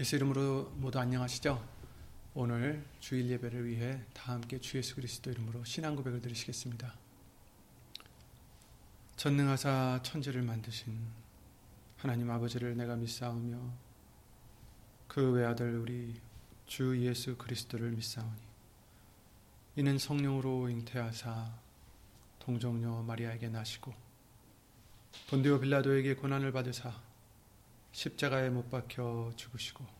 예수 이름으로 모두 안녕하시죠? 오늘 주일 예배를 위해 다 함께 주 예수 그리스도 이름으로 신앙 고백을 드리시겠습니다. 전능하사 천지를 만드신 하나님 아버지를 내가 믿사오며 그 외아들 우리 주 예수 그리스도를 믿사오니 이는 성령으로 잉태하사 동정녀 마리아에게 나시고 본디오 빌라도에게 고난을 받으사 십자가에 못 박혀 죽으시고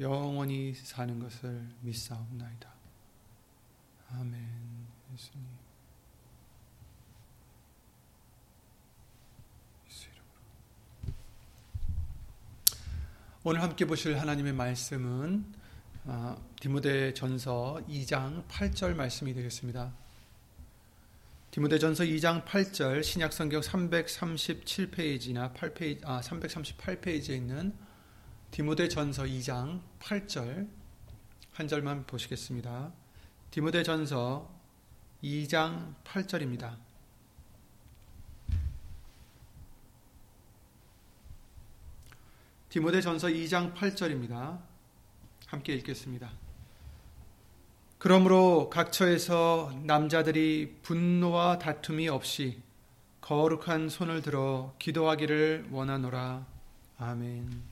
영원히 사는 것을 믿사옵나이다. 아멘. 예수님. 오늘 함께 보실 하나님의 말씀은 아, 디모데 전서 2장 8절 말씀이 되겠습니다. 디모데전서 2장 8절 신약성경 337페이지나 8페이지 아 338페이지에 있는 디모데 전서 2장 8절 한 절만 보시겠습니다. 디모데 전서 2장 8절입니다. 디모데 전서 2장 8절입니다. 함께 읽겠습니다. 그러므로 각처에서 남자들이 분노와 다툼이 없이 거룩한 손을 들어 기도하기를 원하노라. 아멘.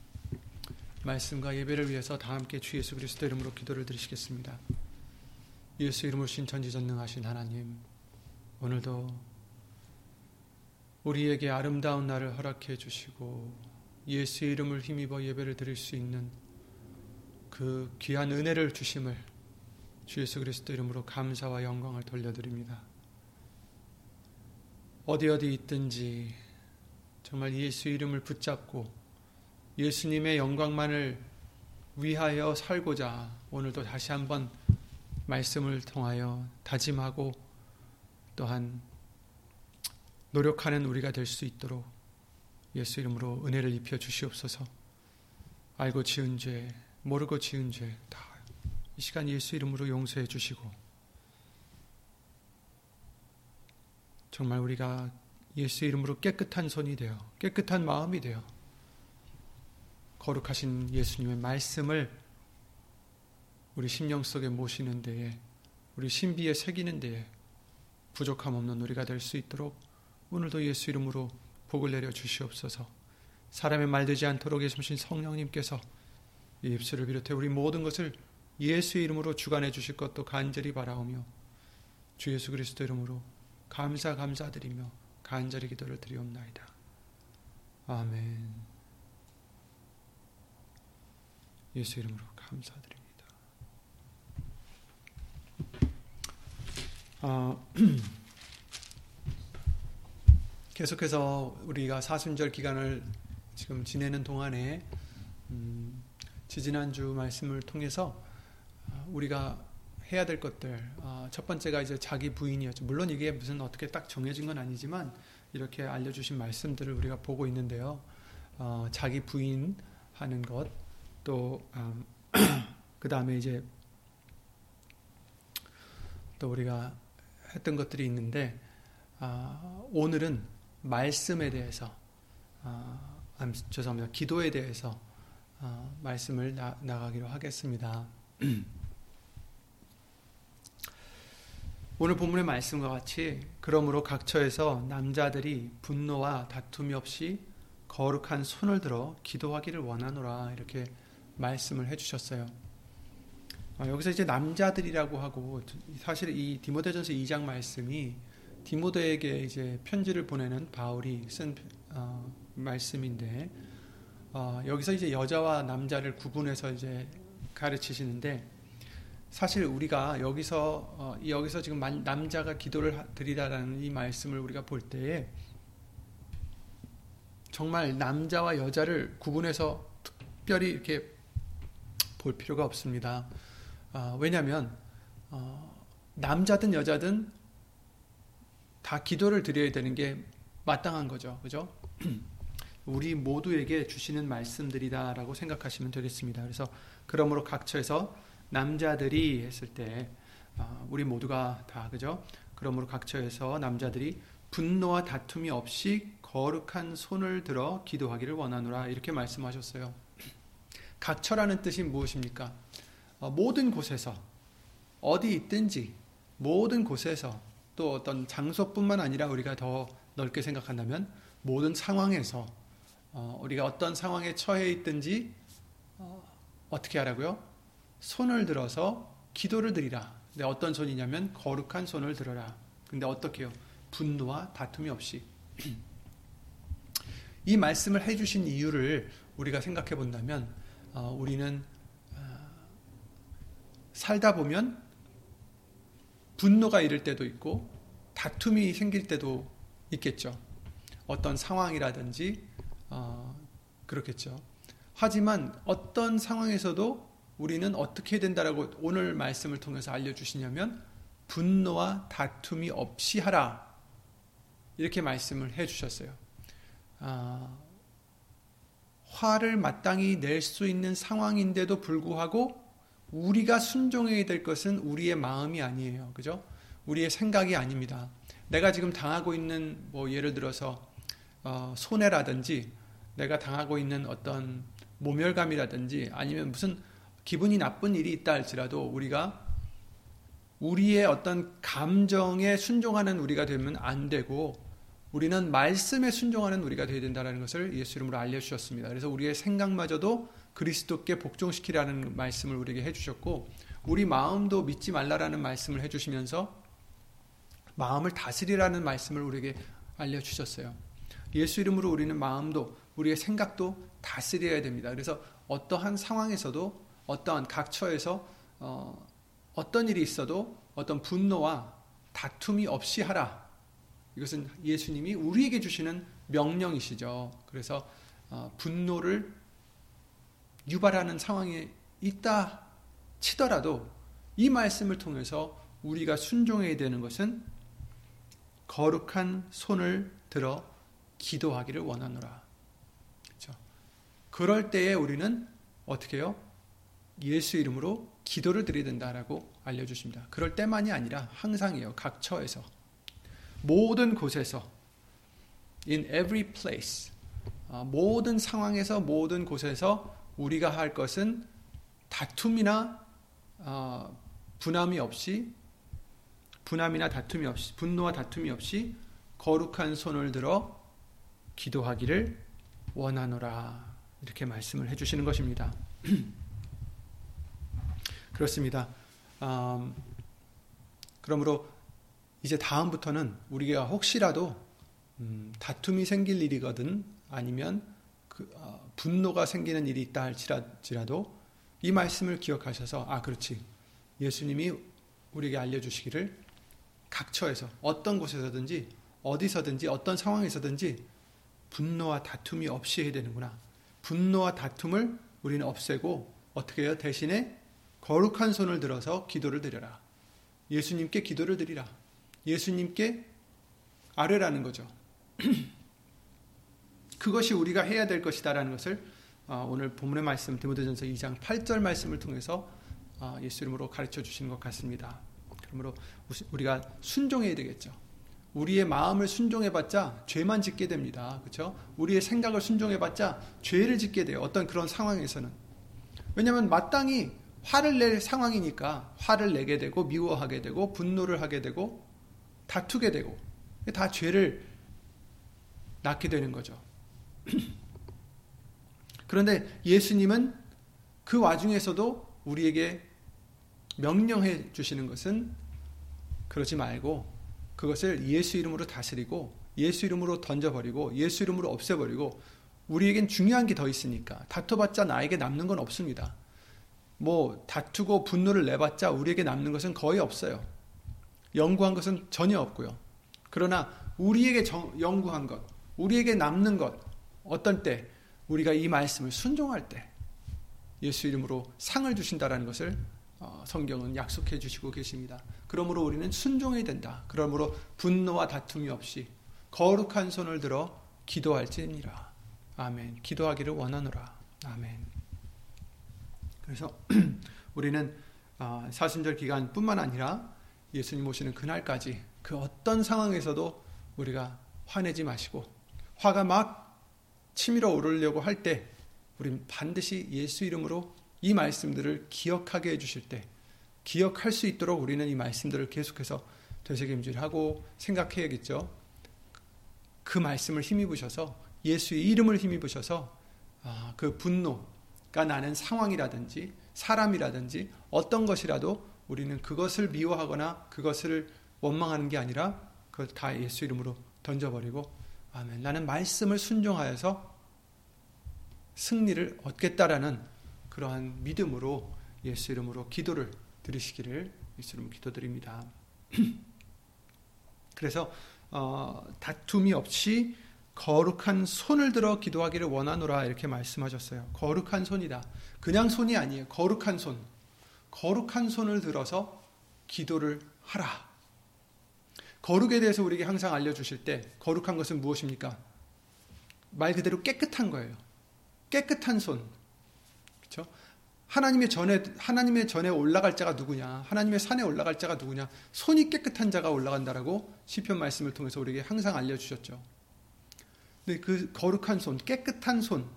말씀과 예배를 위해서 다 함께 주 예수 그리스도 이름으로 기도를 드리시겠습니다. 예수 이름으로 신천지전능하신 하나님, 오늘도 우리에게 아름다운 날을 허락해 주시고 예수 이름을 힘입어 예배를 드릴 수 있는 그 귀한 은혜를 주심을 주 예수 그리스도 이름으로 감사와 영광을 돌려드립니다. 어디 어디 있든지 정말 예수 이름을 붙잡고 예수님의 영광만을 위하여 살고자 오늘도 다시 한번 말씀을 통하여 다짐하고 또한 노력하는 우리가 될 수 있도록 예수 이름으로 은혜를 입혀 주시옵소서. 알고 지은 죄, 모르고 지은 죄 다 이 시간 예수 이름으로 용서해 주시고 정말 우리가 예수 이름으로 깨끗한 손이 되어 깨끗한 마음이 되어 거룩하신 예수님의 말씀을 우리 심령 속에 모시는 데에 우리 신비에 새기는 데에 부족함 없는 우리가 될 수 있도록 오늘도 예수 이름으로 복을 내려 주시옵소서. 사람의 말 되지 않도록 예수신 성령님께서 이 입술을 비롯해 우리 모든 것을 예수의 이름으로 주관해 주실 것도 간절히 바라오며 주 예수 그리스도 이름으로 감사 감사드리며 간절히 기도를 드리옵나이다. 아멘. 예수 이름으로 감사드립니다. 어, 계속해서 우리가 사순절 기간을 지금 지내는 동안에 음, 지지난주 말씀을 통해서 우리가 해야 될 것들 어, 첫 번째가 이제 자기 부인이었죠. 물론 이게 무슨 어떻게 딱 정해진 건 아니지만 이렇게 알려주신 말씀들을 우리가 보고 있는데요. 어, 자기 부인 하는 것, 또, 음, 그 다음에 이제 또 우리가 했던 것들이 있는데, 어, 오늘은 말씀에 대해서, 어, 아, 죄송합니다. 기도에 대해서 어, 말씀을 나, 나가기로 하겠습니다. 오늘 본문의 말씀과 같이 그러므로 각처에서 남자들이 분노와 다툼이 없이 거룩한 손을 들어 기도하기를 원하노라 이렇게 말씀을 해주셨어요. 아, 여기서 이제 남자들이라고 하고 사실 이 디모데전서 2장 말씀이 디모데에게 이제 편지를 보내는 바울이 쓴 어, 말씀인데 어, 여기서 이제 여자와 남자를 구분해서 이제 가르치시는데 사실 우리가 여기서 어, 여기서 지금 남자가 기도를 드리라라는 이 말씀을 우리가 볼 때에 정말 남자와 여자를 구분해서 특별히 이렇게 볼 필요가 없습니다. 어, 왜냐하면 어, 남자든 여자든 다 기도를 드려야 되는 게 마땅한 거죠. 그죠? 우리 모두에게 주시는 말씀들이다라고 생각하시면 되겠습니다. 그래서 그러므로 각처에서 남자들이 했을 때 어, 우리 모두가 다 그죠? 그러므로 각처에서 남자들이 분노와 다툼이 없이 거룩한 손을 들어 기도하기를 원하노라 이렇게 말씀하셨어요. 각처라는 뜻이 무엇입니까? 어, 모든 곳에서 어디 있든지 모든 곳에서 또 어떤 장소뿐만 아니라 우리가 더 넓게 생각한다면 모든 상황에서 어, 우리가 어떤 상황에 처해 있든지 어, 떻게 하라고요? 손을 들어서 기도를 드리라. 근데 어떤 손이냐면 거룩한 손을 들어라. 근데 어떻게요? 분노와 다툼이 없이. 이 말씀을 해주신 이유를 우리가 생각해 본다면 어, 우리는 어, 살다 보면 분노가 이를 때도 있고 다툼이 생길 때도 있겠죠. 어떤 상황이라든지 어, 그렇겠죠. 하지만 어떤 상황에서도 우리는 어떻게 된다라고 오늘 말씀을 통해서 알려주시냐면 분노와 다툼이 없이 하라 이렇게 말씀을 해주셨어요. 아, 화를 마땅히 낼 수 있는 상황인데도 불구하고 우리가 순종해야 될 것은 우리의 마음이 아니에요. 그죠? 우리의 생각이 아닙니다. 내가 지금 당하고 있는 뭐 예를 들어서 어, 손해라든지 내가 당하고 있는 어떤 모멸감이라든지 아니면 무슨 기분이 나쁜 일이 있다 할지라도 우리가 우리의 어떤 감정에 순종하는 우리가 되면 안 되고 우리는 말씀에 순종하는 우리가 되어야 된다는 것을 예수 이름으로 알려주셨습니다. 그래서 우리의 생각마저도 그리스도께 복종시키라는 말씀을 우리에게 해주셨고 우리 마음도 믿지 말라라는 말씀을 해주시면서 마음을 다스리라는 말씀을 우리에게 알려주셨어요. 예수 이름으로 우리는 마음도 우리의 생각도 다스려야 됩니다. 그래서 어떠한 상황에서도 어떠한 각처에서 어, 어떤 일이 있어도 어떤 분노와 다툼이 없이 하라. 이것은 예수님이 우리에게 주시는 명령이시죠. 그래서 어, 분노를 유발하는 상황에 있다 치더라도 이 말씀을 통해서 우리가 순종해야 되는 것은 거룩한 손을 들어 기도하기를 원하노라. 그렇죠? 그럴 때에 우리는 어떻게 해요? 예수 이름으로 기도를 드려야 된다라고 알려주십니다. 그럴 때만이 아니라 항상이에요. 각처에서. 모든 곳에서. in every place. 아, 모든 상황에서 모든 곳에서 우리가 할 것은 다툼이나 어, 분함이 없이 분함이나 다툼이 없이 분노와 다툼이 없이 거룩한 손을 들어 기도하기를 원하노라 이렇게 말씀을 해주시는 것입니다. 그렇습니다. 음, 그러므로 이제 다음부터는 우리가 혹시라도 음, 다툼이 생길 일이거든 아니면 그, 어, 분노가 생기는 일이 있다 할지라도 이 말씀을 기억하셔서 아 그렇지 예수님이 우리에게 알려주시기를 각처에서 어떤 곳에서든지 어디서든지 어떤 상황에서든지 분노와 다툼이 없이 해야 되는구나. 분노와 다툼을 우리는 없애고 어떻게 해요? 대신에 거룩한 손을 들어서 기도를 드려라. 예수님께 기도를 드리라. 예수님께 아뢰라는 거죠. 그것이 우리가 해야 될 것이다라는 것을 어, 오늘 본문의 말씀 디모데전서 2장 8절 말씀을 통해서 어, 예수 이름으로 가르쳐 주시는 것 같습니다. 그러므로 우리가 순종해야 되겠죠. 우리의 마음을 순종해봤자 죄만 짓게 됩니다. 그렇죠? 우리의 생각을 순종해봤자 죄를 짓게 돼요. 어떤 그런 상황에서는 왜냐하면 마땅히 화를 낼 상황이니까 화를 내게 되고 미워하게 되고 분노를 하게 되고 다투게 되고 다 죄를 낳게 되는 거죠. 그런데 예수님은 그 와중에서도 우리에게 명령해 주시는 것은 그러지 말고 그것을 예수 이름으로 다스리고 예수 이름으로 던져버리고 예수 이름으로 없애버리고 우리에겐 중요한 게 더 있으니까 다퉈봤자 나에게 남는 건 없습니다. 뭐 다투고 분노를 내봤자 우리에게 남는 것은 거의 없어요. 연구한 것은 전혀 없고요. 그러나 우리에게 정, 연구한 것, 우리에게 남는 것 어떤 때 우리가 이 말씀을 순종할 때 예수 이름으로 상을 주신다라는 것을 어, 성경은 약속해 주시고 계십니다. 그러므로 우리는 순종해야 된다. 그러므로 분노와 다툼이 없이 거룩한 손을 들어 기도할지니라. 아멘. 기도하기를 원하노라. 아멘. 그래서 우리는 어, 사순절 기간뿐만 아니라 예수님 오시는 그날까지 그 어떤 상황에서도 우리가 화내지 마시고 화가 막 치밀어 오르려고 할 때 우린 반드시 예수 이름으로 이 말씀들을 기억하게 해주실 때 기억할 수 있도록 우리는 이 말씀들을 계속해서 되새김질하고 생각해야겠죠. 그 말씀을 힘입으셔서 예수의 이름을 힘입으셔서 아, 그 분노가 나는 상황이라든지 사람이라든지 어떤 것이라도 우리는 그것을 미워하거나 그것을 원망하는 게 아니라 그걸 다 예수 이름으로 던져버리고 아멘. 나는 말씀을 순종하여서 승리를 얻겠다라는 그러한 믿음으로 예수 이름으로 기도를 드리시기를 예수 이름으로 기도드립니다. 그래서 어, 다툼이 없이 거룩한 손을 들어 기도하기를 원하노라 이렇게 말씀하셨어요. 거룩한 손이다. 그냥 손이 아니에요. 거룩한 손. 거룩한 손을 들어서 기도를 하라. 거룩에 대해서 우리에게 항상 알려주실 때 거룩한 것은 무엇입니까? 말 그대로 깨끗한 거예요. 깨끗한 손. 그렇죠? 하나님의 전에 하나님의 전에 올라갈 자가 누구냐? 하나님의 산에 올라갈 자가 누구냐? 손이 깨끗한 자가 올라간다라고 시편 말씀을 통해서 우리에게 항상 알려 주셨죠. 근데 그 거룩한 손, 깨끗한 손,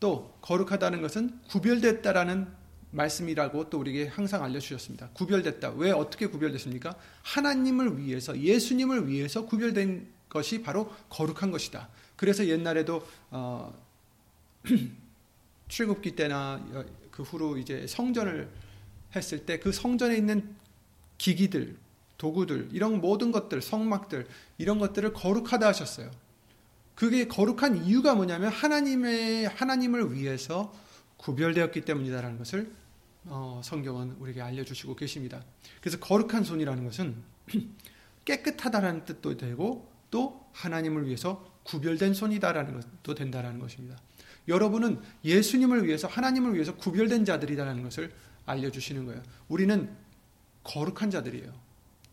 또 거룩하다는 것은 구별됐다라는 말씀이라고 또 우리에게 항상 알려주셨습니다. 구별됐다. 왜 어떻게 구별됐습니까? 하나님을 위해서, 예수님을 위해서 구별된 것이 바로 거룩한 것이다. 그래서 옛날에도 어, 출국기 때나 그 후로 이제 성전을 했을 때 그 성전에 있는 기기들, 도구들, 이런 모든 것들, 성막들, 이런 것들을 거룩하다 하셨어요. 그게 거룩한 이유가 뭐냐면 하나님의 하나님을 위해서 구별되었기 때문이다라는 것을 어, 성경은 우리에게 알려주시고 계십니다. 그래서 거룩한 손이라는 것은 깨끗하다라는 뜻도 되고 또 하나님을 위해서 구별된 손이다라는 것도 된다라는 것입니다. 여러분은 예수님을 위해서 하나님을 위해서 구별된 자들이다라는 것을 알려주시는 거예요. 우리는 거룩한 자들이에요.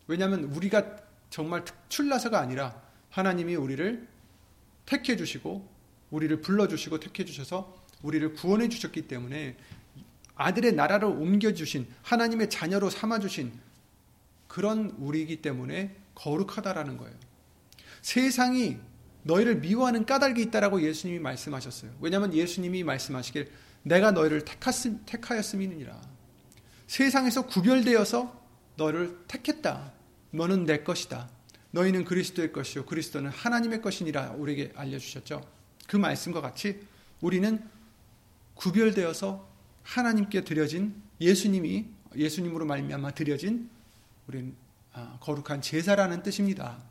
왜냐하면 우리가 정말 특출나서가 아니라 하나님이 우리를 택해 주시고 우리를 불러 주시고 택해 주셔서 우리를 구원해 주셨기 때문에 아들의 나라를 옮겨 주신 하나님의 자녀로 삼아 주신 그런 우리이기 때문에 거룩하다라는 거예요. 세상이 너희를 미워하는 까닭이 있다라고 예수님이 말씀하셨어요. 왜냐하면 예수님이 말씀하시길 내가 너희를 택하였음이니라. 세상에서 구별되어서 너를 택했다. 너는 내 것이다. 너희는 그리스도의 것이요 그리스도는 하나님의 것이니라 우리에게 알려주셨죠. 그 말씀과 같이 우리는 구별되어서 하나님께 드려진 예수님이 예수님으로 말미암아 드려진 우리는 아, 거룩한 제사라는 뜻입니다.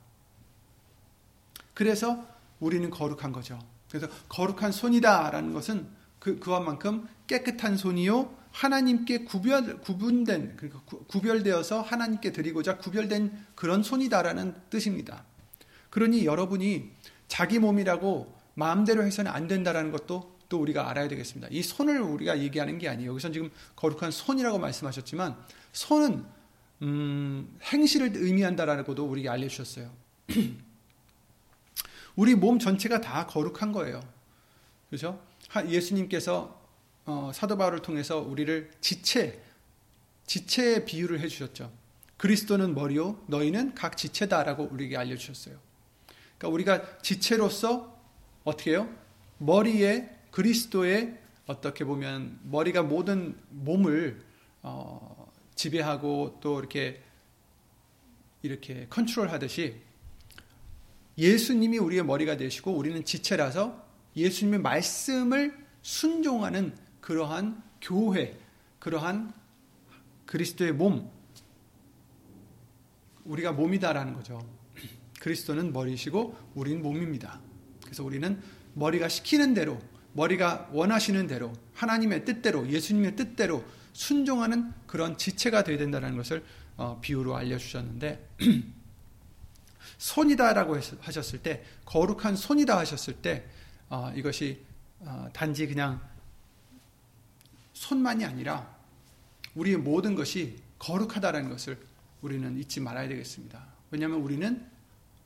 그래서 우리는 거룩한 거죠. 그래서 거룩한 손이다라는 것은 그, 그와 만큼 깨끗한 손이요 하나님께 구별, 구분된, 그러니까 구별되어서 하나님께 드리고자 구별된 그런 손이다라는 뜻입니다. 그러니 여러분이 자기 몸이라고 마음대로 해서는 안 된다라는 것도 또 우리가 알아야 되겠습니다. 이 손을 우리가 얘기하는 게 아니에요. 여기서 지금 거룩한 손이라고 말씀하셨지만 손은 음, 행실을 의미한다라는 것도 우리에게 알려주셨어요. 우리 몸 전체가 다 거룩한 거예요. 그죠? 예수님께서 어, 사도 바울을 통해서 우리를 지체, 지체의 비유를 해주셨죠. 그리스도는 머리요, 너희는 각 지체다라고 우리에게 알려주셨어요. 그러니까 우리가 지체로서 어떻게 해요? 머리에 그리스도의 어떻게 보면 머리가 모든 몸을 어, 지배하고 또 이렇게 이렇게 컨트롤하듯이 예수님이 우리의 머리가 되시고 우리는 지체라서 예수님의 말씀을 순종하는 그러한 교회, 그러한 그리스도의 몸, 우리가 몸이다라는 거죠. 그리스도는 머리시고 우리는 몸입니다. 그래서 우리는 머리가 시키는 대로, 머리가 원하시는 대로, 하나님의 뜻대로, 예수님의 뜻대로 순종하는 그런 지체가 되어야 된다는 것을 어, 비유로 알려주셨는데, 손이다라고 하셨을 때, 거룩한 손이다 하셨을 때, 어, 이것이 어, 단지 그냥 손만이 아니라 우리의 모든 것이 거룩하다라는 것을 우리는 잊지 말아야 되겠습니다. 왜냐하면 우리는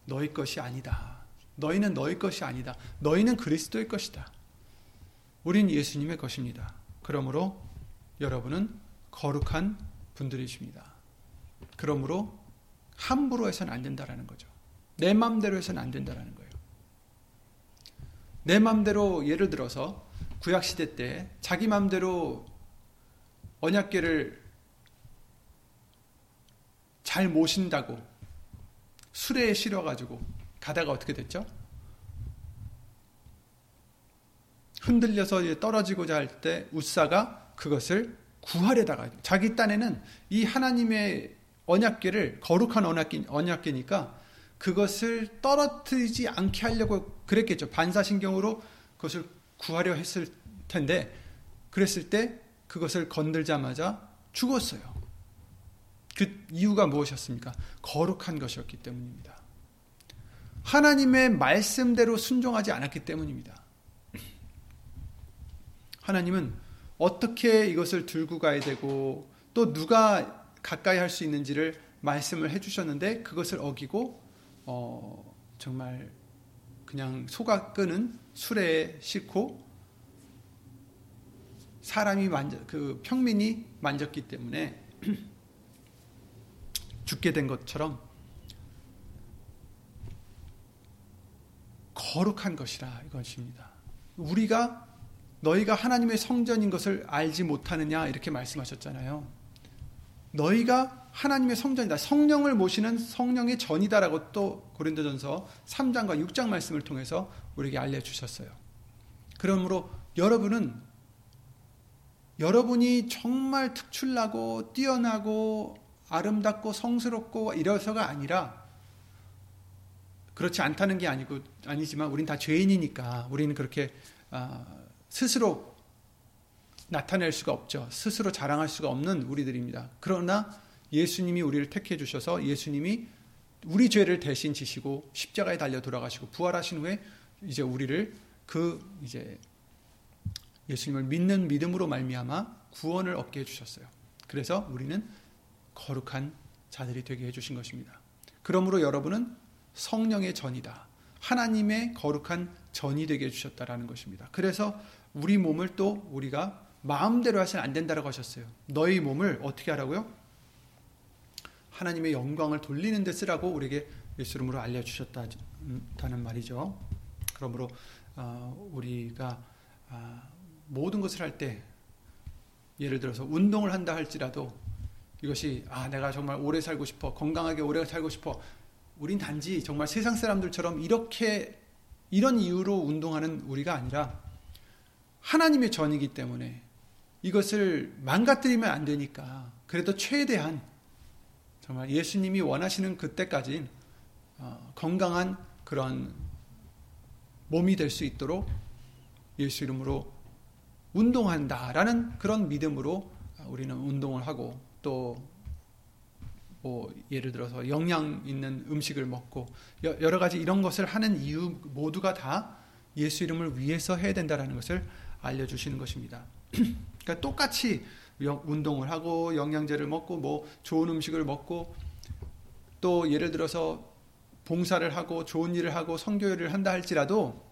너희 것이 아니다. 너희는 너희 것이 아니다. 너희는 그리스도의 것이다. 우린 예수님의 것입니다. 그러므로 여러분은 거룩한 분들이십니다. 그러므로 함부로 해서는 안 된다라는 거죠. 내 마음대로 해서는 안 된다라는 거예요. 내 마음대로 예를 들어서 구약 시대 때 자기 마음대로 언약궤를 잘 모신다고 수레에 실어 가지고 가다가 어떻게 됐죠? 흔들려서 떨어지고자 할 때 우사가 그것을 구하려다가 자기 딴에는 이 하나님의 언약궤를 거룩한 언약궤, 언약궤니까 그것을 떨어뜨리지 않게 하려고 그랬겠죠. 반사신경으로 그것을 구하려 했을 텐데 그랬을 때 그것을 건들자마자 죽었어요. 그 이유가 무엇이었습니까? 거룩한 것이었기 때문입니다. 하나님의 말씀대로 순종하지 않았기 때문입니다. 하나님은 어떻게 이것을 들고 가야 되고 또 누가 가까이 할 수 있는지를 말씀을 해주셨는데 그것을 어기고 어, 정말 그냥 소가 끄는 수레에 싣고 사람이 만져 그 평민이 만졌기 때문에 죽게 된 것처럼 거룩한 것이라 이것입니다. 우리가 너희가 하나님의 성전인 것을 알지 못하느냐 이렇게 말씀하셨잖아요. 너희가 하나님의 성전이다. 성령을 모시는 성령의 전이다라고 또 고린도전서 3장과 6장 말씀을 통해서 우리에게 알려 주셨어요. 그러므로 여러분은 여러분이 정말 특출나고 뛰어나고 아름답고 성스럽고 이래서가 아니라 그렇지 않다는 게 아니고 아니지만 우린 다 죄인이니까 우리는 그렇게 아, 스스로 나타낼 수가 없죠. 스스로 자랑할 수가 없는 우리들입니다. 그러나 예수님이 우리를 택해 주셔서 예수님이 우리 죄를 대신 지시고 십자가에 달려 돌아가시고 부활하신 후에 이제 우리를 그 이제 예수님을 믿는 믿음으로 말미암아 구원을 얻게 해 주셨어요. 그래서 우리는 거룩한 자들이 되게 해 주신 것입니다. 그러므로 여러분은 성령의 전이다. 하나님의 거룩한 전이 되게 해 주셨다라는 것입니다. 그래서 우리 몸을 또 우리가 마음대로 하시면 안 된다라고 하셨어요. 너희 몸을 어떻게 하라고요? 하나님의 영광을 돌리는 데 쓰라고 우리에게 예수 이름으로 알려주셨다는 말이죠. 그러므로 어, 우리가 아, 모든 것을 할 때 예를 들어서 운동을 한다 할지라도 이것이 아 내가 정말 오래 살고 싶어 건강하게 오래 살고 싶어 우린 단지 정말 세상 사람들처럼 이렇게 이런 이유로 운동하는 우리가 아니라 하나님의 전이기 때문에 이것을 망가뜨리면 안 되니까 그래도 최대한 정말 예수님이 원하시는 그때까지 어, 건강한 그런 몸이 될 수 있도록 예수 이름으로 운동한다라는 그런 믿음으로 우리는 운동을 하고 또 뭐 예를 들어서 영양 있는 음식을 먹고 여러 가지 이런 것을 하는 이유 모두가 다 예수 이름을 위해서 해야 된다라는 것을 알려주시는 것입니다. 그러니까 똑같이 운동을 하고 영양제를 먹고 뭐 좋은 음식을 먹고 또 예를 들어서 봉사를 하고 좋은 일을 하고 성교회를 한다 할지라도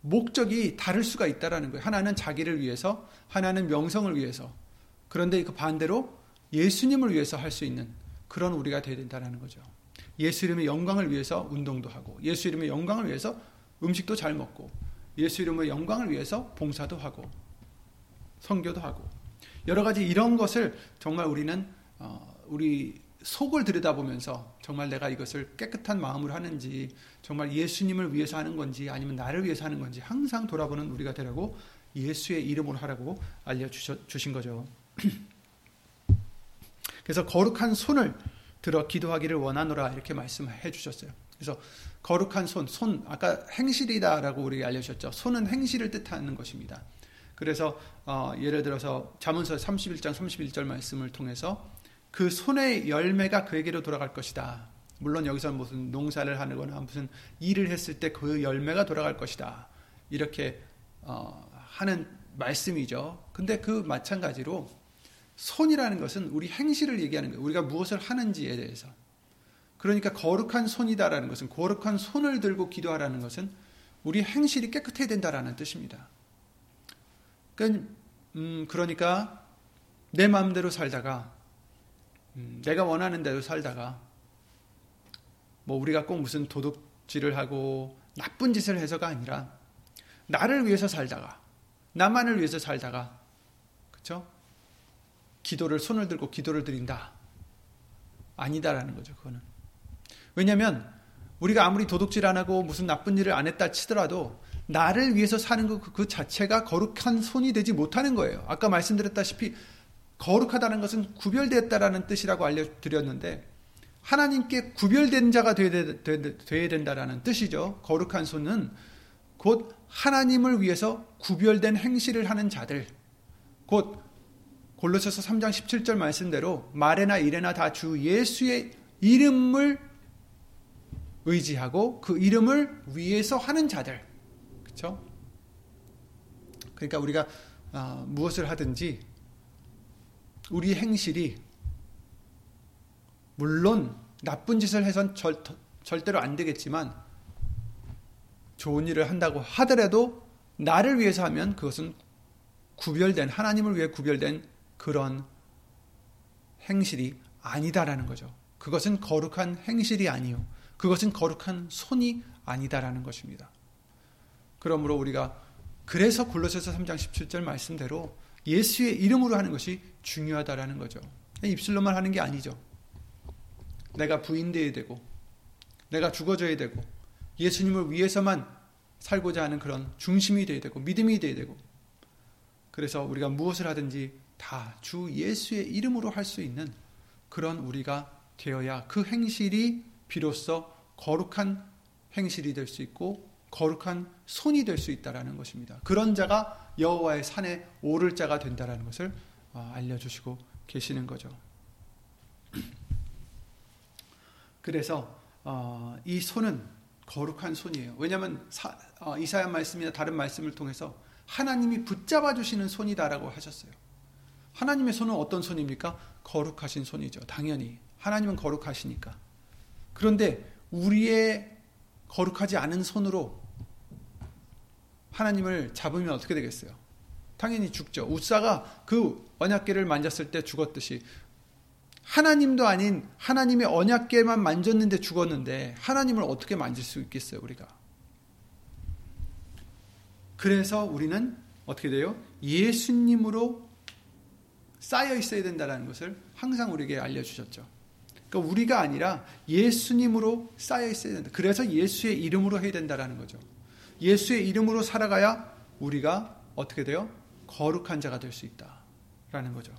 목적이 다를 수가 있다라는 거예요. 하나는 자기를 위해서, 하나는 명성을 위해서. 그런데 그 반대로 예수님을 위해서 할 수 있는 그런 우리가 되야 된다는 거죠. 예수 이름의 영광을 위해서 운동도 하고, 예수 이름의 영광을 위해서 음식도 잘 먹고, 예수 이름의 영광을 위해서 봉사도 하고, 성교도 하고 여러 가지 이런 것을 정말 우리는 어, 우리 속을 들여다보면서 정말 내가 이것을 깨끗한 마음으로 하는지 정말 예수님을 위해서 하는 건지 아니면 나를 위해서 하는 건지 항상 돌아보는 우리가 되라고 예수의 이름으로 하라고 알려주신 거죠. 그래서 거룩한 손을 들어 기도하기를 원하노라 이렇게 말씀해 주셨어요. 그래서 거룩한 손, 손 아까 행실이다라고 우리 알려주셨죠. 손은 행실을 뜻하는 것입니다. 그래서 어, 예를 들어서 자문서 31장 31절 말씀을 통해서 그 손의 열매가 그에게로 돌아갈 것이다. 물론 여기서 무슨 농사를 하거나 무슨 일을 했을 때 그 열매가 돌아갈 것이다. 이렇게 어, 하는 말씀이죠. 근데 그 마찬가지로 손이라는 것은 우리 행실을 얘기하는 거예요. 우리가 무엇을 하는지에 대해서. 그러니까 거룩한 손이다라는 것은 거룩한 손을 들고 기도하라는 것은 우리 행실이 깨끗해야 된다라는 뜻입니다. 그러니까, 음, 그러니까 내 마음대로 살다가 음, 내가 원하는 대로 살다가 뭐 우리가 꼭 무슨 도둑질을 하고 나쁜 짓을 해서가 아니라 나를 위해서 살다가 나만을 위해서 살다가 그렇죠? 기도를 손을 들고 기도를 드린다. 아니다라는 거죠. 그거는. 왜냐하면 우리가 아무리 도둑질 안 하고 무슨 나쁜 일을 안 했다 치더라도 나를 위해서 사는 것 그 자체가 거룩한 손이 되지 못하는 거예요. 아까 말씀드렸다시피 거룩하다는 것은 구별됐다라는 뜻이라고 알려드렸는데 하나님께 구별된 자가 되어야 된다라는 뜻이죠. 거룩한 손은 곧 하나님을 위해서 구별된 행실을 하는 자들, 곧 골로새서 3장 17절 말씀대로 말에나 일에나 다 주 예수의 이름을 의지하고 그 이름을 위해서 하는 자들. 그렇죠? 그러니까 우리가 어, 무엇을 하든지 우리 행실이 물론 나쁜 짓을 해선 절, 절대로 안 되겠지만 좋은 일을 한다고 하더라도 나를 위해서 하면 그것은 구별된 하나님을 위해 구별된 그런 행실이 아니다라는 거죠. 그것은 거룩한 행실이 아니요. 그것은 거룩한 손이 아니다라는 것입니다. 그러므로 우리가 그래서 골로새서 3장 17절 말씀대로 예수의 이름으로 하는 것이 중요하다라는 거죠. 입술로만 하는 게 아니죠. 내가 부인되어야 되고 내가 죽어져야 되고 예수님을 위해서만 살고자 하는 그런 중심이 되어야 되고 믿음이 되어야 되고 그래서 우리가 무엇을 하든지 다 주 예수의 이름으로 할 수 있는 그런 우리가 되어야 그 행실이 비로소 거룩한 행실이 될 수 있고 거룩한 손이 될 수 있다라는 것입니다. 그런 자가 여호와의 산에 오를 자가 된다라는 것을 어, 알려주시고 계시는 거죠. 그래서 어, 이 손은 거룩한 손이에요. 왜냐하면 어, 이사야 말씀이나 다른 말씀을 통해서 하나님이 붙잡아 주시는 손이다라고 하셨어요. 하나님의 손은 어떤 손입니까? 거룩하신 손이죠. 당연히 하나님은 거룩하시니까. 그런데 우리의 거룩하지 않은 손으로 하나님을 잡으면 어떻게 되겠어요? 당연히 죽죠. 우사가 그 언약계를 만졌을 때 죽었듯이 하나님도 아닌 하나님의 언약계만 만졌는데 죽었는데 하나님을 어떻게 만질 수 있겠어요, 우리가? 그래서 우리는 어떻게 돼요? 예수님으로 쌓여 있어야 된다는 것을 항상 우리에게 알려주셨죠. 그러니까 우리가 아니라 예수님으로 쌓여 있어야 된다. 그래서 예수의 이름으로 해야 된다는 거죠. 예수의 이름으로 살아가야 우리가 어떻게 돼요? 거룩한 자가 될 수 있다라는 거죠.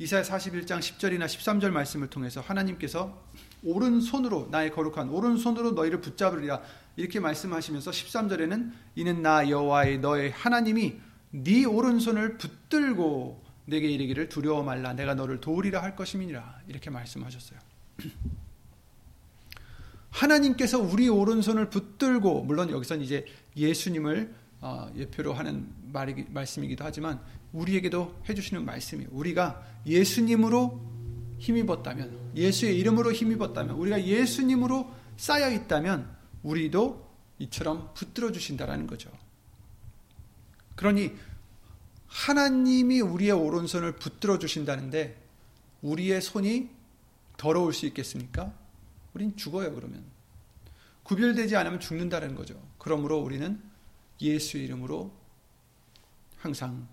이사야 41장 10절이나 13절 말씀을 통해서 하나님께서 오른손으로 나의 거룩한 오른손으로 너희를 붙잡으리라 이렇게 말씀하시면서 13절에는 이는 나 여호와의 너의 하나님이 네 오른손을 붙들고 내게 이르기를 두려워 말라 내가 너를 도우리라 할 것임이니라 이렇게 말씀하셨어요. 하나님께서 우리 오른손을 붙들고 물론 여기선 이제 예수님을 어, 예표로 하는 말이, 말씀이기도 하지만 우리에게도 해주시는 말씀이에요. 우리가 예수님으로 힘입었다면, 예수의 이름으로 힘입었다면, 우리가 예수님으로 쌓여 있다면, 우리도 이처럼 붙들어 주신다라는 거죠. 그러니 하나님이 우리의 오른손을 붙들어 주신다는데 우리의 손이 더러울 수 있겠습니까? 우린 죽어요, 그러면. 구별되지 않으면 죽는다는 거죠. 그러므로 우리는 예수 이름으로 항상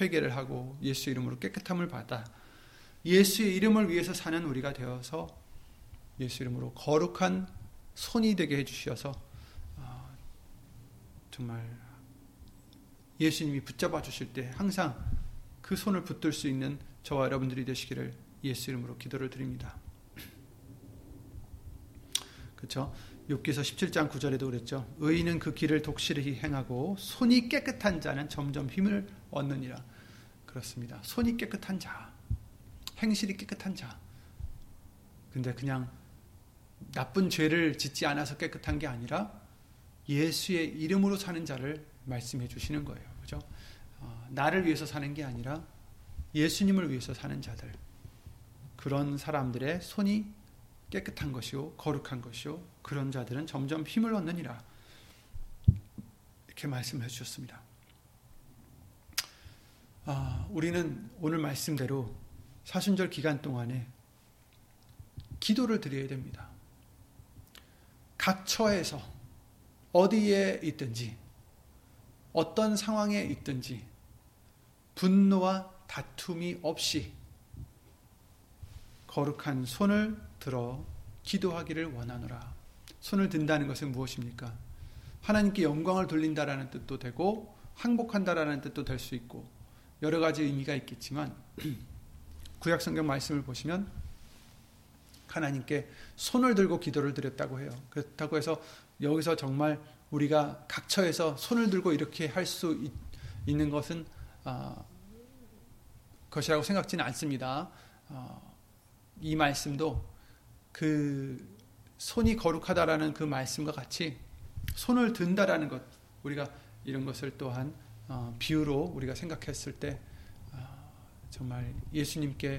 회개를 하고 예수 이름으로 깨끗함을 받아 예수의 이름을 위해서 사는 우리가 되어서 예수 이름으로 거룩한 손이 되게 해주셔서 아, 정말 예수님이 붙잡아 주실 때 항상 그 손을 붙들 수 있는 저와 여러분들이 되시기를 예수 이름으로 기도를 드립니다. 그렇죠? 욥기서 17장 9절에도 그랬죠. 의인은 그 길을 독실히 행하고 손이 깨끗한 자는 점점 힘을 얻느니라. 그렇습니다. 손이 깨끗한 자, 행실이 깨끗한 자. 근데 그냥 나쁜 죄를 짓지 않아서 깨끗한 게 아니라 예수의 이름으로 사는 자를 말씀해 주시는 거예요. 그죠? 어, 나를 위해서 사는 게 아니라 예수님을 위해서 사는 자들. 그런 사람들의 손이 깨끗한 것이요, 거룩한 것이요, 그런 자들은 점점 힘을 얻느니라. 이렇게 말씀해 주셨습니다. 아, 우리는 오늘 말씀대로 사순절 기간 동안에 기도를 드려야 됩니다. 각 처에서 어디에 있든지 어떤 상황에 있든지 분노와 다툼이 없이 거룩한 손을 들어 기도하기를 원하노라. 손을 든다는 것은 무엇입니까? 하나님께 영광을 돌린다라는 뜻도 되고 항복한다라는 뜻도 될 수 있고 여러 가지 의미가 있겠지만 구약 성경 말씀을 보시면 하나님께 손을 들고 기도를 드렸다고 해요. 그렇다고 해서 여기서 정말 우리가 각처에서 손을 들고 이렇게 할 수 있는 것은 어, 것이라고 생각지는 않습니다. 어, 이 말씀도 그 손이 거룩하다라는 그 말씀과 같이 손을 든다라는 것 우리가 이런 것을 또한 어, 비유로 우리가 생각했을 때 어, 정말 예수님께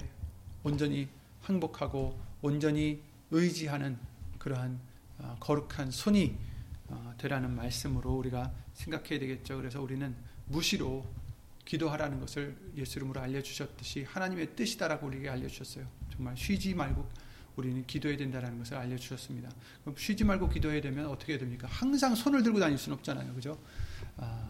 온전히 항복하고 온전히 의지하는 그러한 어, 거룩한 손이 어, 되라는 말씀으로 우리가 생각해야 되겠죠. 그래서 우리는 무시로 기도하라는 것을 예수 이름으로 알려주셨듯이 하나님의 뜻이다라고 우리에게 알려주셨어요. 정말 쉬지 말고 우리는 기도해야 된다는 것을 알려주셨습니다. 그럼 쉬지 말고 기도해야 되면 어떻게 해야 됩니까? 항상 손을 들고 다닐 수는 없잖아요. 그죠? 아,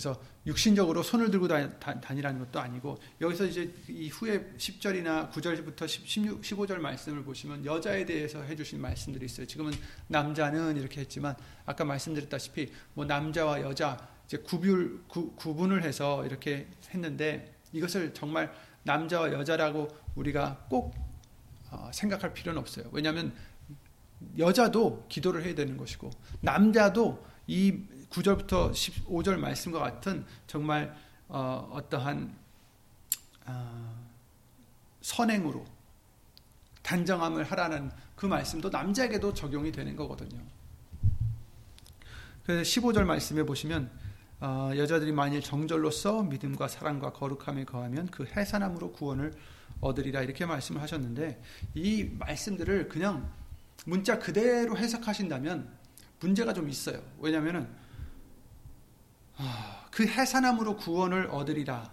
그래서 육신적으로 손을 들고 다니라는 것도 아니고 여기서 이제 이 후에 10절이나 9절부터 16, 15절 말씀을 보시면 여자에 대해서 해주신 말씀들이 있어요. 지금은 남자는 이렇게 했지만 아까 말씀드렸다시피 뭐 남자와 여자 이제 구별 구, 구분을 해서 이렇게 했는데 이것을 정말 남자와 여자라고 우리가 꼭 어, 생각할 필요는 없어요. 왜냐하면 여자도 기도를 해야 되는 것이고 남자도 이 9절부터 15절 말씀과 같은 정말 어, 떠한 어, 선행으로 단정함을 하라는 그 말씀도 남자에게도 적용이 되는 거거든요. 그래서 15절 말씀에 보시면 어, 여자들이 만일 정절로서 믿음과 사랑과 거룩함에 거하면 그 해산함으로 구원을 얻으리라 이렇게 말씀을 하셨는데 이 말씀들을 그냥 문자 그대로 해석하신다면 문제가 좀 있어요. 왜냐하면은 아, 그 해산함으로 구원을 얻으리라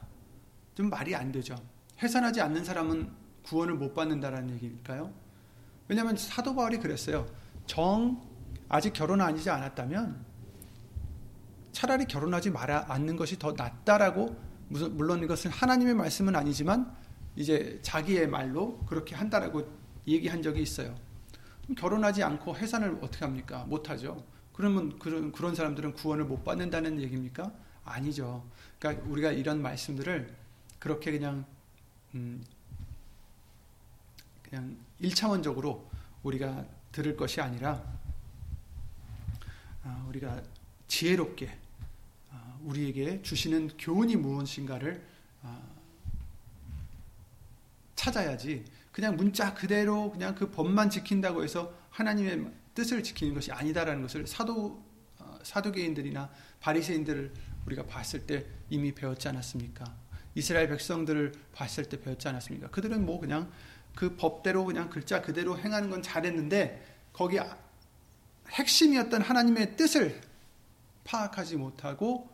좀 말이 안 되죠. 해산하지 않는 사람은 구원을 못 받는다라는 얘기일까요? 왜냐하면 사도 바울이 그랬어요. 정 아직 결혼 아니지 않았다면 차라리 결혼하지 말아 않는 것이 더 낫다라고 물론 이것은 하나님의 말씀은 아니지만 이제 자기의 말로 그렇게 한다라고 얘기한 적이 있어요. 결혼하지 않고 해산을 어떻게 합니까? 못하죠. 그러면 그런, 그런 사람들은 구원을 못 받는다는 얘기입니까? 아니죠. 그러니까 우리가 이런 말씀들을 그렇게 그냥, 음, 그냥 일차원적으로 우리가 들을 것이 아니라, 아, 우리가 지혜롭게 아, 우리에게 주시는 교훈이 무엇인가를 아, 찾아야지 그냥 문자 그대로 그냥 그 법만 지킨다고 해서 하나님의 뜻을 지키는 것이 아니다라는 것을 사도 어, 사도계인들이나 바리새인들을 우리가 봤을 때 이미 배웠지 않았습니까? 이스라엘 백성들을 봤을 때 배웠지 않았습니까? 그들은 뭐 그냥 그 법대로 그냥 글자 그대로 행하는 건 잘했는데 거기 핵심이었던 하나님의 뜻을 파악하지 못하고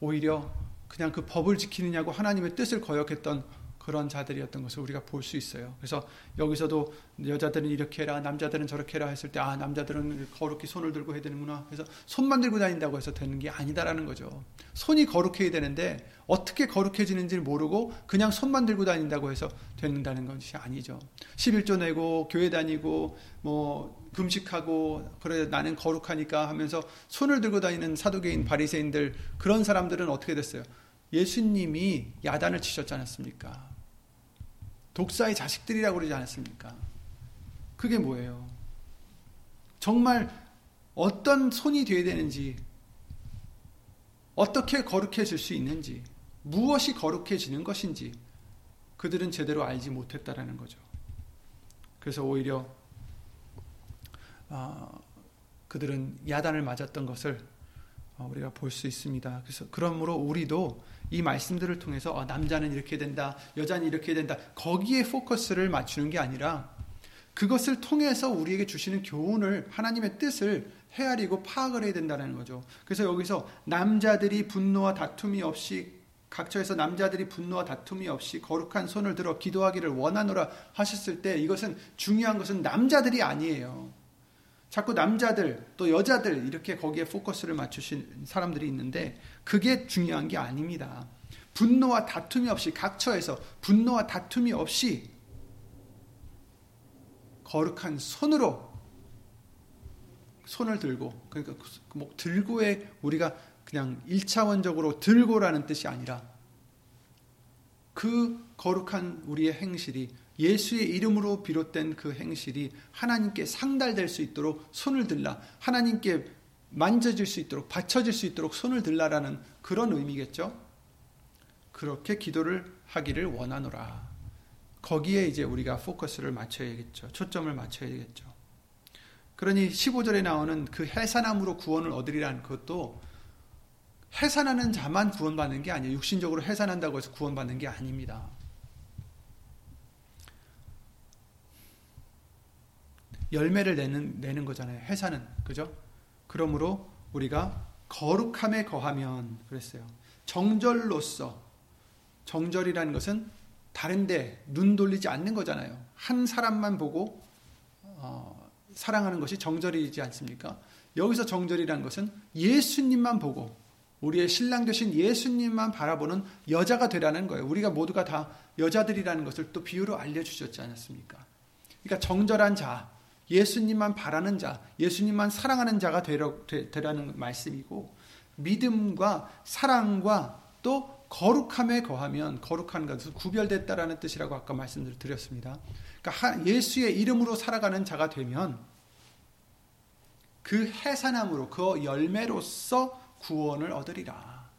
오히려 그냥 그 법을 지키느냐고 하나님의 뜻을 거역했던 그런 자들이었던 것을 우리가 볼 수 있어요. 그래서 여기서도 여자들은 이렇게 해라, 남자들은 저렇게 해라 했을 때, 아, 남자들은 거룩히 손을 들고 해야 되는구나. 그래서 손만 들고 다닌다고 해서 되는 게 아니다라는 거죠. 손이 거룩해야 되는데, 어떻게 거룩해지는지 모르고 그냥 손만 들고 다닌다고 해서 된다는 것이 아니죠. 11조 내고, 교회 다니고, 뭐, 금식하고, 그래, 나는 거룩하니까 하면서 손을 들고 다니는 사도계인 바리새인들, 그런 사람들은 어떻게 됐어요? 예수님이 야단을 치셨지 않았습니까? 독사의 자식들이라고 그러지 않았습니까? 그게 뭐예요? 정말 어떤 손이 되어야 되는지, 어떻게 거룩해질 수 있는지, 무엇이 거룩해지는 것인지 그들은 제대로 알지 못했다라는 거죠. 그래서 오히려 어, 그들은 야단을 맞았던 것을 어, 우리가 볼 수 있습니다. 그래서 그러므로 우리도 이 말씀들을 통해서 어, 남자는 이렇게 된다, 여자는 이렇게 된다. 거기에 포커스를 맞추는 게 아니라 그것을 통해서 우리에게 주시는 교훈을 하나님의 뜻을 헤아리고 파악을 해야 된다는 거죠. 그래서 여기서 남자들이 분노와 다툼이 없이 각처에서 남자들이 분노와 다툼이 없이 거룩한 손을 들어 기도하기를 원하노라 하셨을 때 이것은 중요한 것은 남자들이 아니에요. 자꾸 남자들 또 여자들 이렇게 거기에 포커스를 맞추신 사람들이 있는데 그게 중요한 게 아닙니다. 분노와 다툼이 없이 각처에서 분노와 다툼이 없이 거룩한 손으로 손을 들고 그러니까 뭐 들고에 우리가 그냥 1차원적으로 들고라는 뜻이 아니라 그 거룩한 우리의 행실이 예수의 이름으로 비롯된 그 행실이 하나님께 상달될 수 있도록 손을 들라 하나님께 만져질 수 있도록 받쳐질 수 있도록 손을 들라라는 그런 의미겠죠. 그렇게 기도를 하기를 원하노라. 거기에 이제 우리가 포커스를 맞춰야겠죠. 초점을 맞춰야겠죠. 그러니 15절에 나오는 그 해산함으로 구원을 얻으리라는 것도 해산하는 자만 구원받는 게 아니에요. 육신적으로 해산한다고 해서 구원받는 게 아닙니다. 열매를 내는, 내는 거잖아요. 해산은. 그죠? 그러므로 우리가 거룩함에 거하면, 그랬어요. 정절로서, 정절이라는 것은 다른데 눈 돌리지 않는 거잖아요. 한 사람만 보고, 어, 사랑하는 것이 정절이지 않습니까? 여기서 정절이라는 것은 예수님만 보고, 우리의 신랑 되신 예수님만 바라보는 여자가 되라는 거예요. 우리가 모두가 다 여자들이라는 것을 또 비유로 알려주셨지 않았습니까? 그러니까 정절한 자, 예수님만 바라는 자, 예수님만 사랑하는 자가 되라, 는 말씀이고, 믿음과 사랑과 또 거룩함에 거하면 거룩한 것은 구별됐다라는 뜻이라고 아까 말씀을 드렸습니다. 그러니까 예수의 이름으로 살아가는 자가 되면 그 해산함으로 그 열매로서 구원을 얻으리라.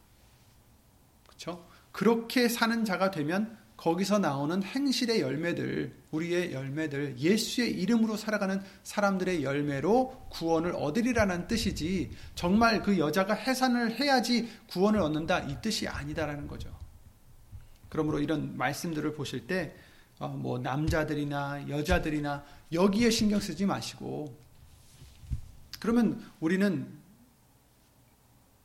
그렇죠? 그렇게 사는 자가 되면 거기서 나오는 행실의 열매들, 우리의 열매들, 예수의 이름으로 살아가는 사람들의 열매로 구원을 얻으리라는 뜻이지, 정말 그 여자가 해산을 해야지 구원을 얻는다, 이 뜻이 아니다라는 거죠. 그러므로 이런 말씀들을 보실 때, 어, 뭐, 남자들이나 여자들이나 여기에 신경 쓰지 마시고, 그러면 우리는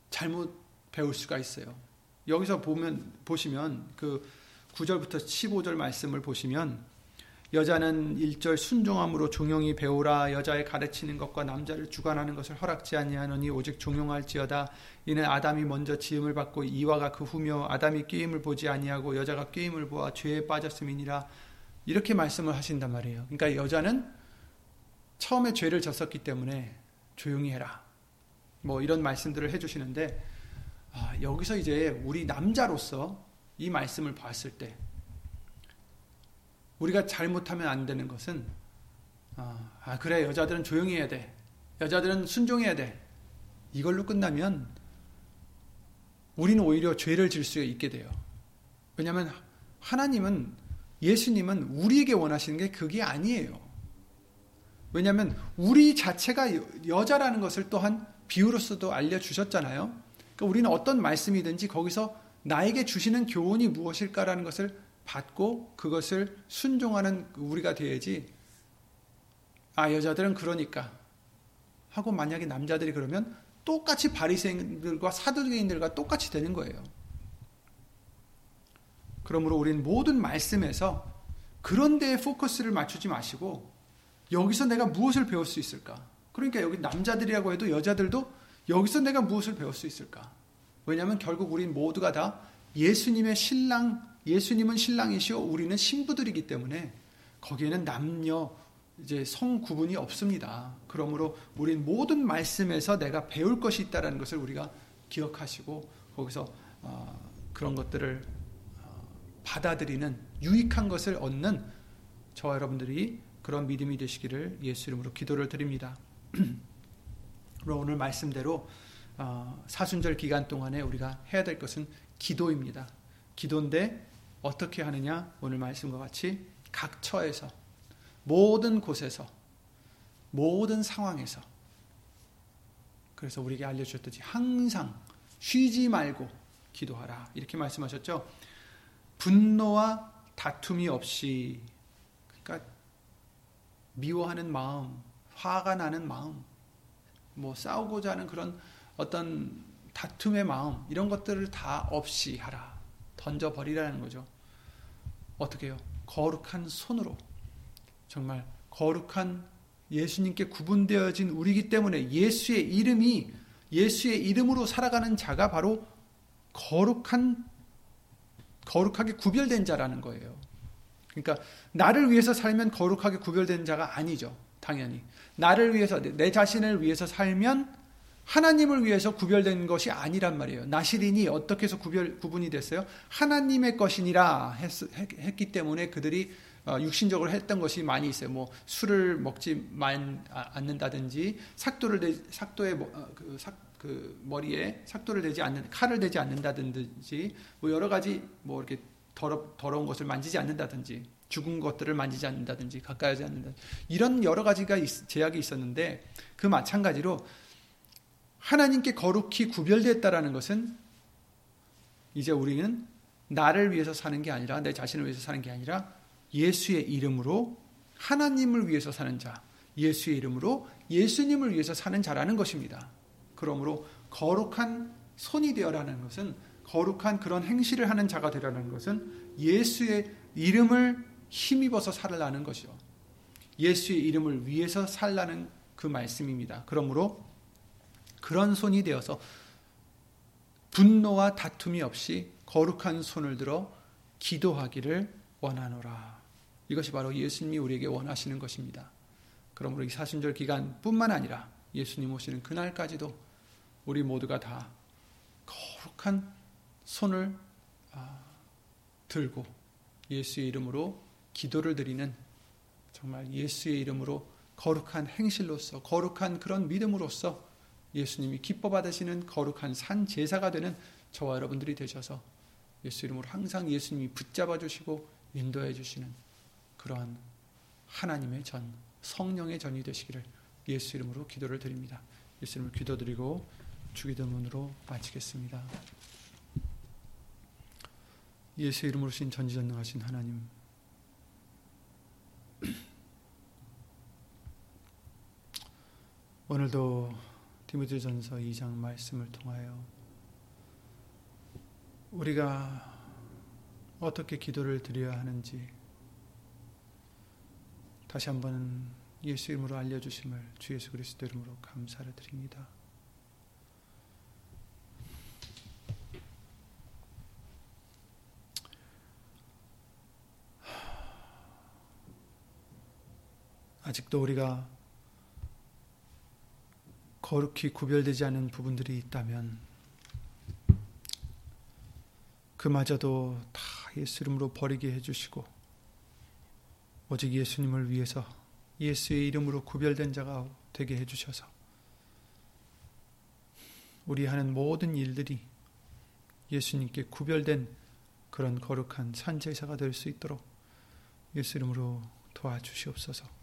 잘못 배울 수가 있어요. 여기서 보면 보시면 그 9절부터 15절 말씀을 보시면 여자는 1절 순종함으로 종용이 배우라 여자의 가르치는 것과 남자를 주관하는 것을 허락지 아니하노니 오직 종용할지어다 이는 아담이 먼저 지음을 받고 이와가 그 후며 아담이 끼임을 보지 아니하고 여자가 끼임을 보아 죄에 빠졌음이니라 이렇게 말씀을 하신단 말이에요. 그러니까 여자는 처음에 죄를 졌었기 때문에 조용히 해라. 뭐 이런 말씀들을 해주시는데 아, 여기서 이제 우리 남자로서 이 말씀을 봤을 때 우리가 잘못하면 안 되는 것은 아, 아 그래 여자들은 조용히 해야 돼 여자들은 순종해야 돼 이걸로 끝나면 우리는 오히려 죄를 질 수 있게 돼요. 왜냐하면 하나님은 예수님은 우리에게 원하시는 게 그게 아니에요. 왜냐하면 우리 자체가 여자라는 것을 또한 비유로서도 알려주셨잖아요. 그러니까 우리는 어떤 말씀이든지 거기서 나에게 주시는 교훈이 무엇일까라는 것을 받고 그것을 순종하는 우리가 돼야지. 아 여자들은 그러니까 하고 만약에 남자들이 그러면 똑같이 바리새인들과 사두개인들과 똑같이 되는 거예요. 그러므로 우리는 모든 말씀에서 그런 데에 포커스를 맞추지 마시고 여기서 내가 무엇을 배울 수 있을까? 그러니까 여기 남자들이라고 해도 여자들도 여기서 내가 무엇을 배울 수 있을까? 왜냐하면 결국 우리 모두가 다 예수님의 신랑, 예수님은 신랑이시오, 우리는 신부들이기 때문에 거기에는 남녀, 이제 성 구분이 없습니다. 그러므로 우리 모든 말씀에서 내가 배울 것이 있다는 것을 우리가 기억하시고 거기서 어, 그런 것들을 어, 받아들이는 유익한 것을 얻는 저와 여러분들이 그런 믿음이 되시기를 예수 이름으로 기도를 드립니다. 오늘 말씀대로 어, 사순절 기간 동안에 우리가 해야 될 것은 기도입니다. 기도인데 어떻게 하느냐? 오늘 말씀과 같이 각 처에서 모든 곳에서 모든 상황에서 그래서 우리에게 알려주셨듯이 항상 쉬지 말고 기도하라. 이렇게 말씀하셨죠. 분노와 다툼이 없이, 그러니까 미워하는 마음, 화가 나는 마음, 뭐 싸우고자 하는 그런 어떤 다툼의 마음, 이런 것들을 다 없이 하라. 던져 버리라는 거죠. 어떻게 해요? 거룩한 손으로. 정말 거룩한 예수님께 구분되어진 우리기 때문에 예수의 이름이 예수의 이름으로 살아가는 자가 바로 거룩한 거룩하게 구별된 자라는 거예요. 그러니까 나를 위해서 살면 거룩하게 구별된 자가 아니죠. 당연히 나를 위해서 내 자신을 위해서 살면 하나님을 위해서 구별된 것이 아니란 말이에요. 나시린이 어떻게 해서 구별 구분이 됐어요? 하나님의 것이니라 했, 했기 때문에 그들이 어, 육신적으로 했던 것이 많이 있어요. 뭐 술을 먹지 만 아, 않는다든지 삭도를 내, 삭도에 어, 그, 삭, 그 머리에 삭도를 대지 않는 칼을 대지 않는다든지 뭐 여러 가지 뭐 이렇게 더러, 더러운 것을 만지지 않는다든지 죽은 것들을 만지지 않는다든지 가까이 하지 않는다 이런 여러 가지가 있, 제약이 있었는데 그 마찬가지로 하나님께 거룩히 구별됐다라는 것은 이제 우리는 나를 위해서 사는 게 아니라 내 자신을 위해서 사는 게 아니라 예수의 이름으로 하나님을 위해서 사는 자, 예수의 이름으로 예수님을 위해서 사는 자라는 것입니다. 그러므로 거룩한 손이 되어라는 것은 거룩한 그런 행실을 하는 자가 되라는 것은 예수의 이름을 힘입어서 살라는 것이죠. 예수의 이름을 위해서 살라는 그 말씀입니다. 그러므로 그런 손이 되어서 분노와 다툼이 없이 거룩한 손을 들어 기도하기를 원하노라. 이것이 바로 예수님이 우리에게 원하시는 것입니다. 그러므로 이 사순절 기간뿐만 아니라 예수님 오시는 그날까지도 우리 모두가 다 거룩한 손을 아, 들고 예수의 이름으로 기도를 드리는 정말 예수의 이름으로 거룩한 행실로서 거룩한 그런 믿음으로서 예수님이 기뻐 받으시는 거룩한 산 제사가 되는 저와 여러분들이 되셔서 예수 이름으로 항상 예수님이 붙잡아 주시고 인도해 주시는 그러한 하나님의 전, 성령의 전이 되시기를 예수 이름으로 기도를 드립니다. 예수 이름으로 기도드리고 주기도문으로 마치겠습니다. 예수 이름으로 신 전지전능하신 하나님 오늘도 디모데전서 2장 말씀을 통하여 우리가 어떻게 기도를 드려야 하는지 다시 한번 예수 이름으로 알려주심을 주 예수 그리스도 이름으로 감사를 드립니다. 아직도 우리가 거룩히 구별되지 않은 부분들이 있다면 그마저도 다 예수 이름으로 버리게 해주시고 오직 예수님을 위해서 예수의 이름으로 구별된 자가 되게 해주셔서 우리 하는 모든 일들이 예수님께 구별된 그런 거룩한 산제사가 될 수 있도록 예수 이름으로 도와주시옵소서.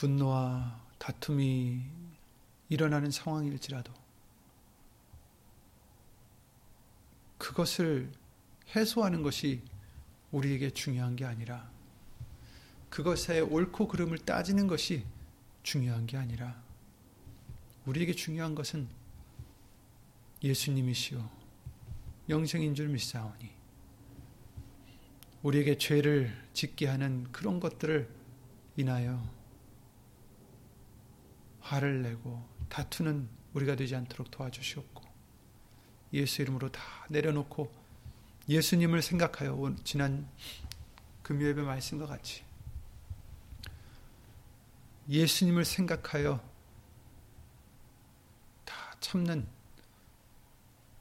분노와 다툼이 일어나는 상황일지라도 그것을 해소하는 것이 우리에게 중요한 게 아니라 그것의 옳고 그름을 따지는 것이 중요한 게 아니라 우리에게 중요한 것은 예수님이시오. 영생인 줄 믿사오니 우리에게 죄를 짓게 하는 그런 것들을 인하여 화를 내고 다투는 우리가 되지 않도록 도와주시옵고 예수 이름으로 다 내려놓고 예수님을 생각하여 지난 금요일의 말씀과 같이 예수님을 생각하여 다 참는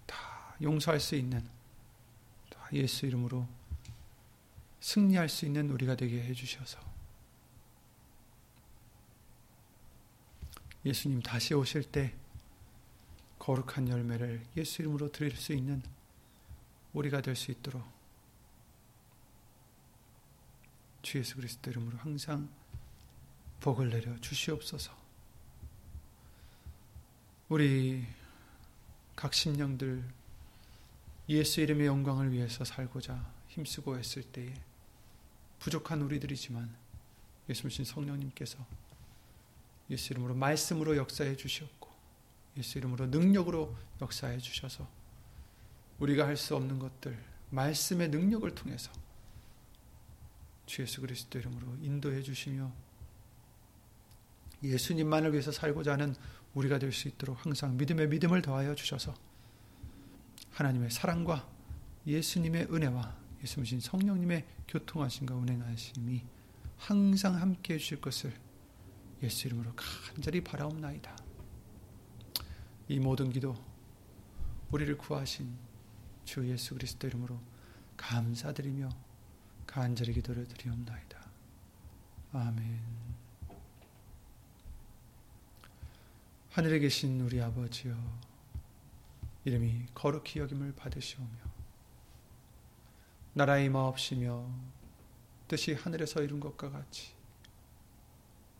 다 용서할 수 있는 다 예수 이름으로 승리할 수 있는 우리가 되게 해주셔서 예수님 다시 오실 때 거룩한 열매를 예수 이름으로 드릴 수 있는 우리가 될 수 있도록 주 예수 그리스도 이름으로 항상 복을 내려 주시옵소서. 우리 각 심령들 예수 이름의 영광을 위해서 살고자 힘쓰고 했을 때에 부족한 우리들이지만 예수님 성령님께서 예수 이름으로 말씀으로 역사해 주시옵고 예수 이름으로 능력으로 역사해 주셔서 우리가 할 수 없는 것들 말씀의 능력을 통해서 주 예수 그리스도 이름으로 인도해 주시며 예수님만을 위해서 살고자 하는 우리가 될 수 있도록 항상 믿음의 믿음을 더하여 주셔서 하나님의 사랑과 예수님의 은혜와 예수님 성령님의 교통하심과 운행하심이 항상 함께 해 주실 것을 예수 이름으로 간절히 바라옵나이다. 이 모든 기도 우리를 구하신 주 예수 그리스도 이름으로 감사드리며 간절히 기도를 드리옵나이다. 아멘. 하늘에 계신 우리 아버지여 이름이 거룩히 여김을 받으시오며 나라의 마옵시며 뜻이 하늘에서 이룬 것과 같이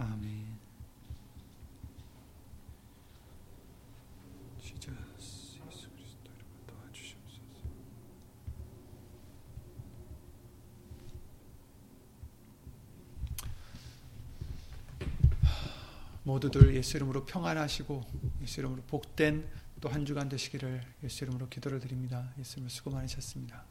아멘. 모두들 예수 이름으로 평안하시고 예수 이름으로 복된 또 한 주간 되시기를 예수 이름으로 기도를 드립니다. 예수 이름으로 수고 많으셨습니다.